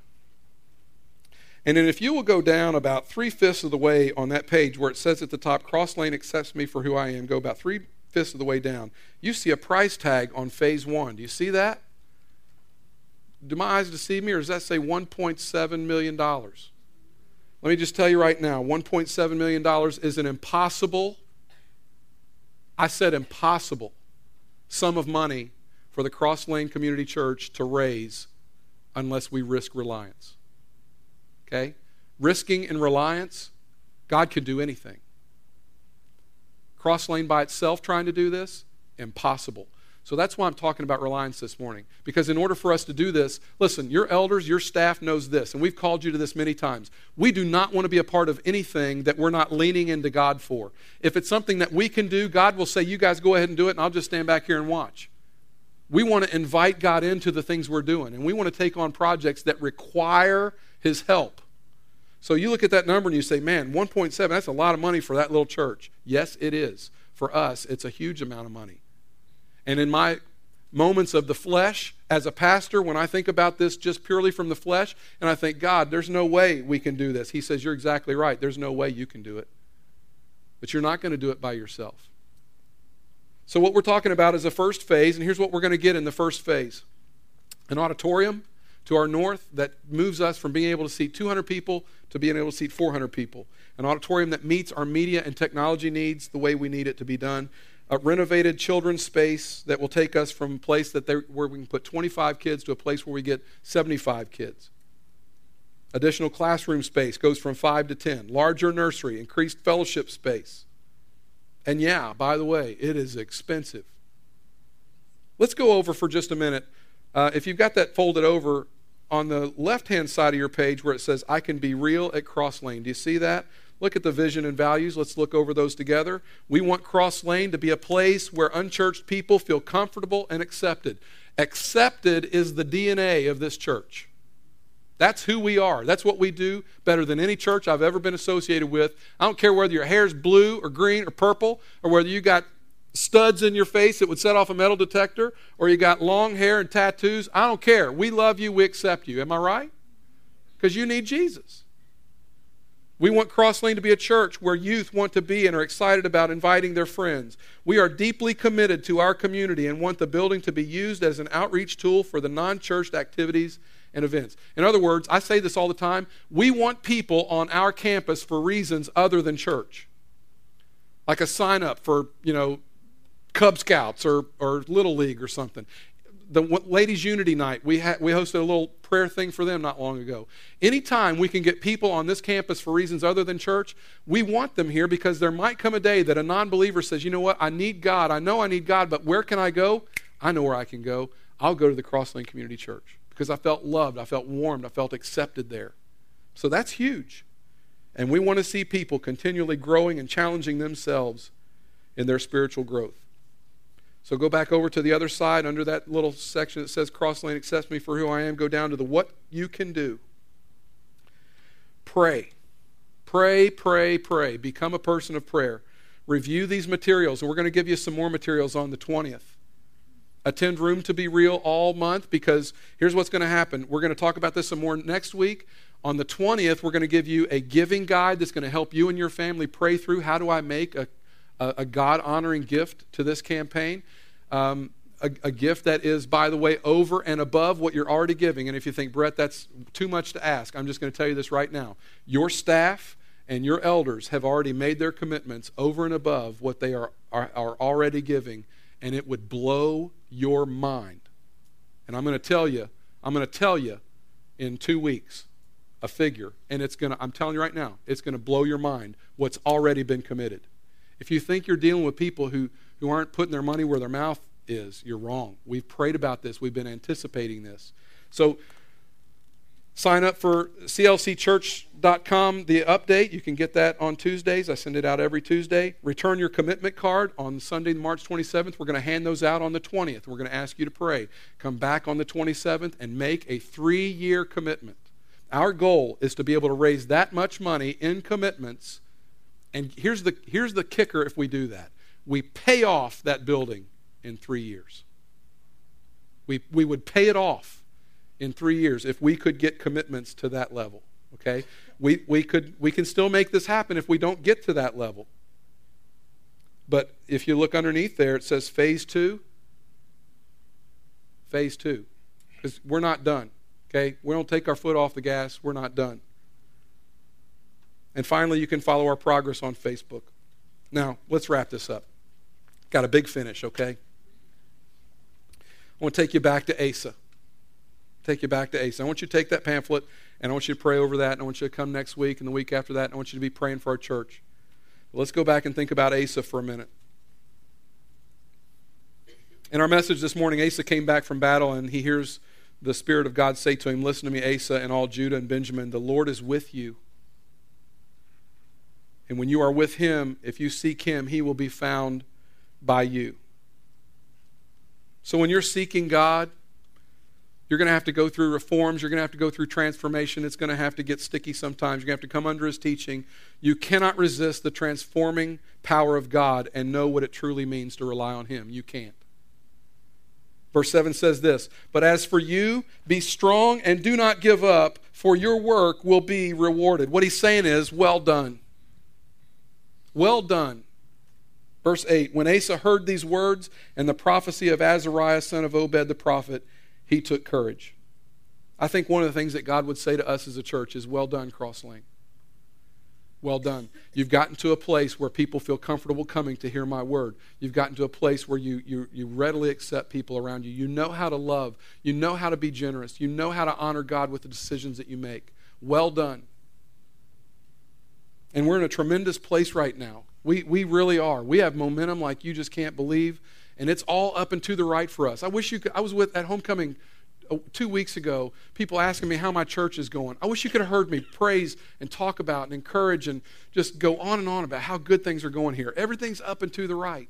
And then if you will go down about three fifths of the way on that page where it says at the top, Cross Lane accepts me for who I am, go about three fifths of the way down. You see a price tag on phase one. Do you see that? Do my eyes deceive me, or does that say $1.7 million? Let me just tell you right now $1.7 million is an impossible, I said impossible, sum of money for the Cross Lane Community Church to raise unless we risk reliance. Okay? Risking and reliance, God could do anything. Cross Lane by itself trying to do this, impossible. So that's why I'm talking about reliance this morning. Because in order for us to do this, listen, your elders, your staff knows this, and we've called you to this many times. We do not want to be a part of anything that we're not leaning into God for. If it's something that we can do, God will say, You guys go ahead and do it, and I'll just stand back here and watch. We want to invite God into the things we're doing, and we want to take on projects that require His help. So you look at that number and you say, Man, 1.7, that's a lot of money for that little church. Yes, it is. For us, it's a huge amount of money. And in my moments of the flesh, as a pastor, when I think about this just purely from the flesh, and I think, God, there's no way we can do this. He says, You're exactly right. There's no way you can do it. But you're not going to do it by yourself. So, what we're talking about is the first phase, and here's what we're going to get in the first phase an auditorium to our north that moves us from being able to seat 200 people to being able to seat 400 people. An auditorium that meets our media and technology needs the way we need it to be done a renovated children's space that will take us from a place that where we can put 25 kids to a place where we get 75 kids. Additional classroom space goes from 5 to 10. Larger nursery, increased fellowship space. And yeah, by the way, it is expensive. Let's go over for just a minute. Uh, if you've got that folded over on the left hand side of your page where it says, I can be real at Cross Lane, do you see that? Look at the vision and values. Let's look over those together. We want Cross Lane to be a place where unchurched people feel comfortable and accepted. Accepted is the DNA of this church. That's who we are. That's what we do better than any church I've ever been associated with. I don't care whether your hair's blue or green or purple, or whether you got studs in your face that would set off a metal detector, or you got long hair and tattoos. I don't care. We love you. We accept you. Am I right? Because you need Jesus. We want Cross Lane to be a church where youth want to be and are excited about inviting their friends. We are deeply committed to our community and want the building to be used as an outreach tool for the non church activities and events. In other words, I say this all the time we want people on our campus for reasons other than church. Like a sign up for, you know, Cub Scouts or, or Little League or something the ladies' unity night, we, ha- we hosted a little prayer thing for them not long ago. Anytime we can get people on this campus for reasons other than church, we want them here because there might come a day that a non believer says, you know what, I need God. I know I need God, but where can I go? I know where I can go. I'll go to the Cross Lane Community Church because I felt loved, I felt warmed, I felt accepted there. So that's huge. And we want to see people continually growing and challenging themselves in their spiritual growth. So go back over to the other side under that little section that says Cross Lane accepts me for who I am. Go down to the what you can do. Pray. Pray, pray, pray. Become a person of prayer. Review these materials, and we're going to give you some more materials on the 20th. Attend Room to Be Real all month because here's what's going to happen. We're going to talk about this some more next week. On the 20th, we're going to give you a giving guide that's going to help you and your family pray through how do I make a, a, a God honoring gift to this campaign um, a, a, gift that is, by the way, over and above what you're already giving. And if you think, Brett, that's too much to ask, I'm just going to tell you this right now. Your staff and your elders have already made their commitments over and above what they are, are, are already giving, and it would blow your mind. And I'm going to tell you, I'm going to tell you in two weeks a figure, and it's going to, I'm telling you right now, it's going to blow your mind what's already been committed. If you think you're dealing with people who, who aren't putting their money where their mouth is, you're wrong. We've prayed about this, we've been anticipating this. So, sign up for clcchurch.com, the update. You can get that on Tuesdays. I send it out every Tuesday. Return your commitment card on Sunday, March 27th. We're going to hand those out on the 20th. We're going to ask you to pray. Come back on the 27th and make a three year commitment. Our goal is to be able to raise that much money in commitments. And here's the, here's the kicker if we do that we pay off that building in three years. We, we would pay it off in three years if we could get commitments to that level. Okay? We, we, could, we can still make this happen if we don't get to that level. But if you look underneath there, it says phase two. Phase two. Because we're not done. Okay? We don't take our foot off the gas. We're not done. And finally, you can follow our progress on Facebook. Now, let's wrap this up. Got a big finish, okay? I want to take you back to Asa. Take you back to Asa. I want you to take that pamphlet and I want you to pray over that. And I want you to come next week and the week after that. And I want you to be praying for our church. But let's go back and think about Asa for a minute. In our message this morning, Asa came back from battle and he hears the Spirit of God say to him, Listen to me, Asa, and all Judah and Benjamin, the Lord is with you. And when you are with him, if you seek him, he will be found by you. So when you're seeking God, you're going to have to go through reforms. You're going to have to go through transformation. It's going to have to get sticky sometimes. You're going to have to come under his teaching. You cannot resist the transforming power of God and know what it truly means to rely on him. You can't. Verse 7 says this But as for you, be strong and do not give up, for your work will be rewarded. What he's saying is, Well done. Well done. Verse 8 When Asa heard these words and the prophecy of Azariah, son of Obed the prophet, he took courage. I think one of the things that God would say to us as a church is, Well done, Cross Lane. Well done. You've gotten to a place where people feel comfortable coming to hear my word. You've gotten to a place where you, you, you readily accept people around you. You know how to love. You know how to be generous. You know how to honor God with the decisions that you make. Well done. And we're in a tremendous place right now. We, we really are. We have momentum like you just can't believe, and it's all up and to the right for us. I wish you could. I was with at homecoming uh, two weeks ago, people asking me how my church is going. I wish you could have heard me praise and talk about and encourage and just go on and on about how good things are going here. Everything's up and to the right.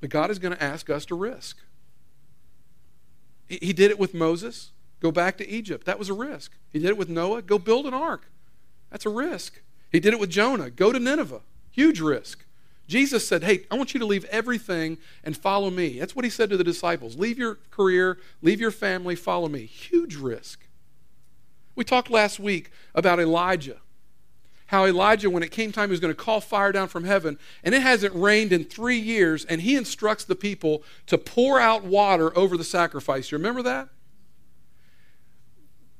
But God is going to ask us to risk. He did it with Moses. Go back to Egypt. That was a risk. He did it with Noah. Go build an ark. That's a risk. He did it with Jonah. Go to Nineveh. Huge risk. Jesus said, Hey, I want you to leave everything and follow me. That's what he said to the disciples. Leave your career, leave your family, follow me. Huge risk. We talked last week about Elijah. How Elijah, when it came time, he was going to call fire down from heaven, and it hasn't rained in three years, and he instructs the people to pour out water over the sacrifice. You remember that?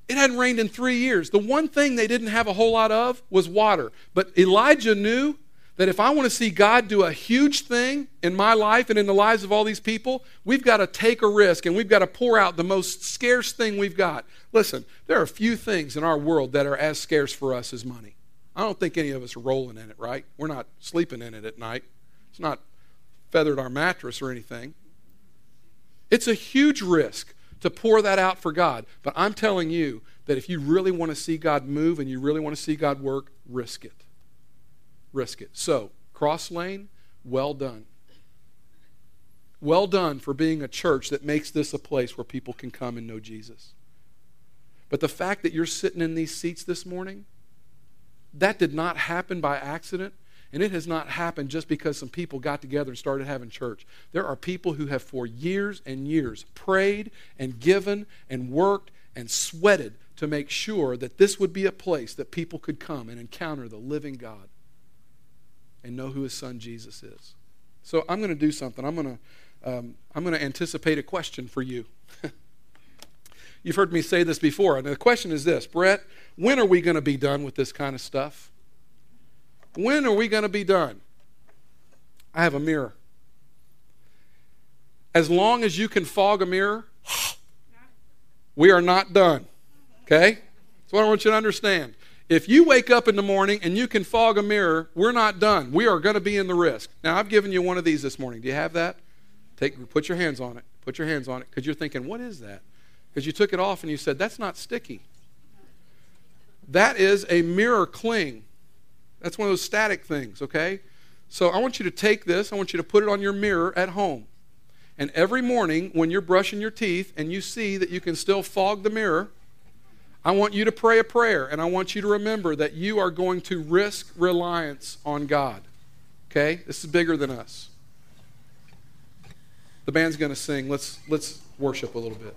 It hadn't rained in three years. The one thing they didn't have a whole lot of was water. But Elijah knew that if I want to see God do a huge thing in my life and in the lives of all these people, we've got to take a risk and we've got to pour out the most scarce thing we've got. Listen, there are a few things in our world that are as scarce for us as money. I don't think any of us are rolling in it, right? We're not sleeping in it at night. It's not feathered our mattress or anything. It's a huge risk to pour that out for God. But I'm telling you that if you really want to see God move and you really want to see God work, risk it. Risk it. So, Cross Lane, well done. Well done for being a church that makes this a place where people can come and know Jesus. But the fact that you're sitting in these seats this morning, that did not happen by accident. And it has not happened just because some people got together and started having church. There are people who have for years and years prayed and given and worked and sweated to make sure that this would be a place that people could come and encounter the living God and know who his son Jesus is. So I'm going to do something. I'm going to um, I'm going to anticipate a question for you. You've heard me say this before, and the question is this Brett, when are we going to be done with this kind of stuff? When are we going to be done? I have a mirror. As long as you can fog a mirror, we are not done. Okay? That's what I want you to understand. If you wake up in the morning and you can fog a mirror, we're not done. We are going to be in the risk. Now, I've given you one of these this morning. Do you have that? Take, put your hands on it. Put your hands on it because you're thinking, what is that? Because you took it off and you said, that's not sticky. That is a mirror cling. That's one of those static things, okay? So I want you to take this, I want you to put it on your mirror at home. And every morning when you're brushing your teeth and you see that you can still fog the mirror, I want you to pray a prayer and I want you to remember that you are going to risk reliance on God. Okay? This is bigger than us. The band's going to sing. Let's let's worship a little bit.